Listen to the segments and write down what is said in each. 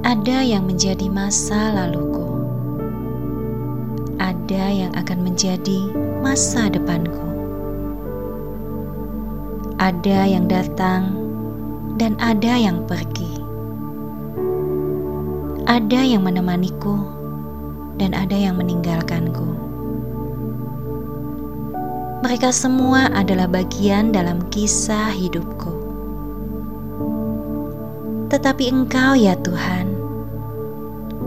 Ada yang menjadi masa laluku, ada yang akan menjadi masa depanku. Ada yang datang dan ada yang pergi. Ada yang menemaniku dan ada yang meninggalkanku. Mereka semua adalah bagian dalam kisah hidupku. Tetapi Engkau, ya Tuhan,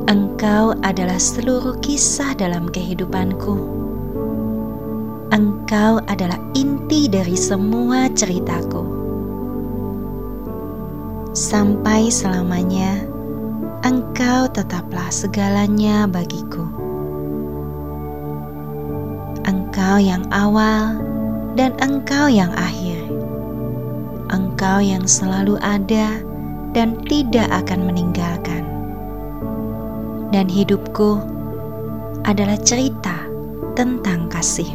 Engkau adalah seluruh kisah dalam kehidupanku. Engkau adalah inti dari semua ceritaku. Sampai selamanya, Engkau tetaplah segalanya bagiku. Engkau yang awal dan Engkau yang akhir. Engkau yang selalu ada dan tidak akan meninggalkan. Dan hidupku adalah cerita tentang kasih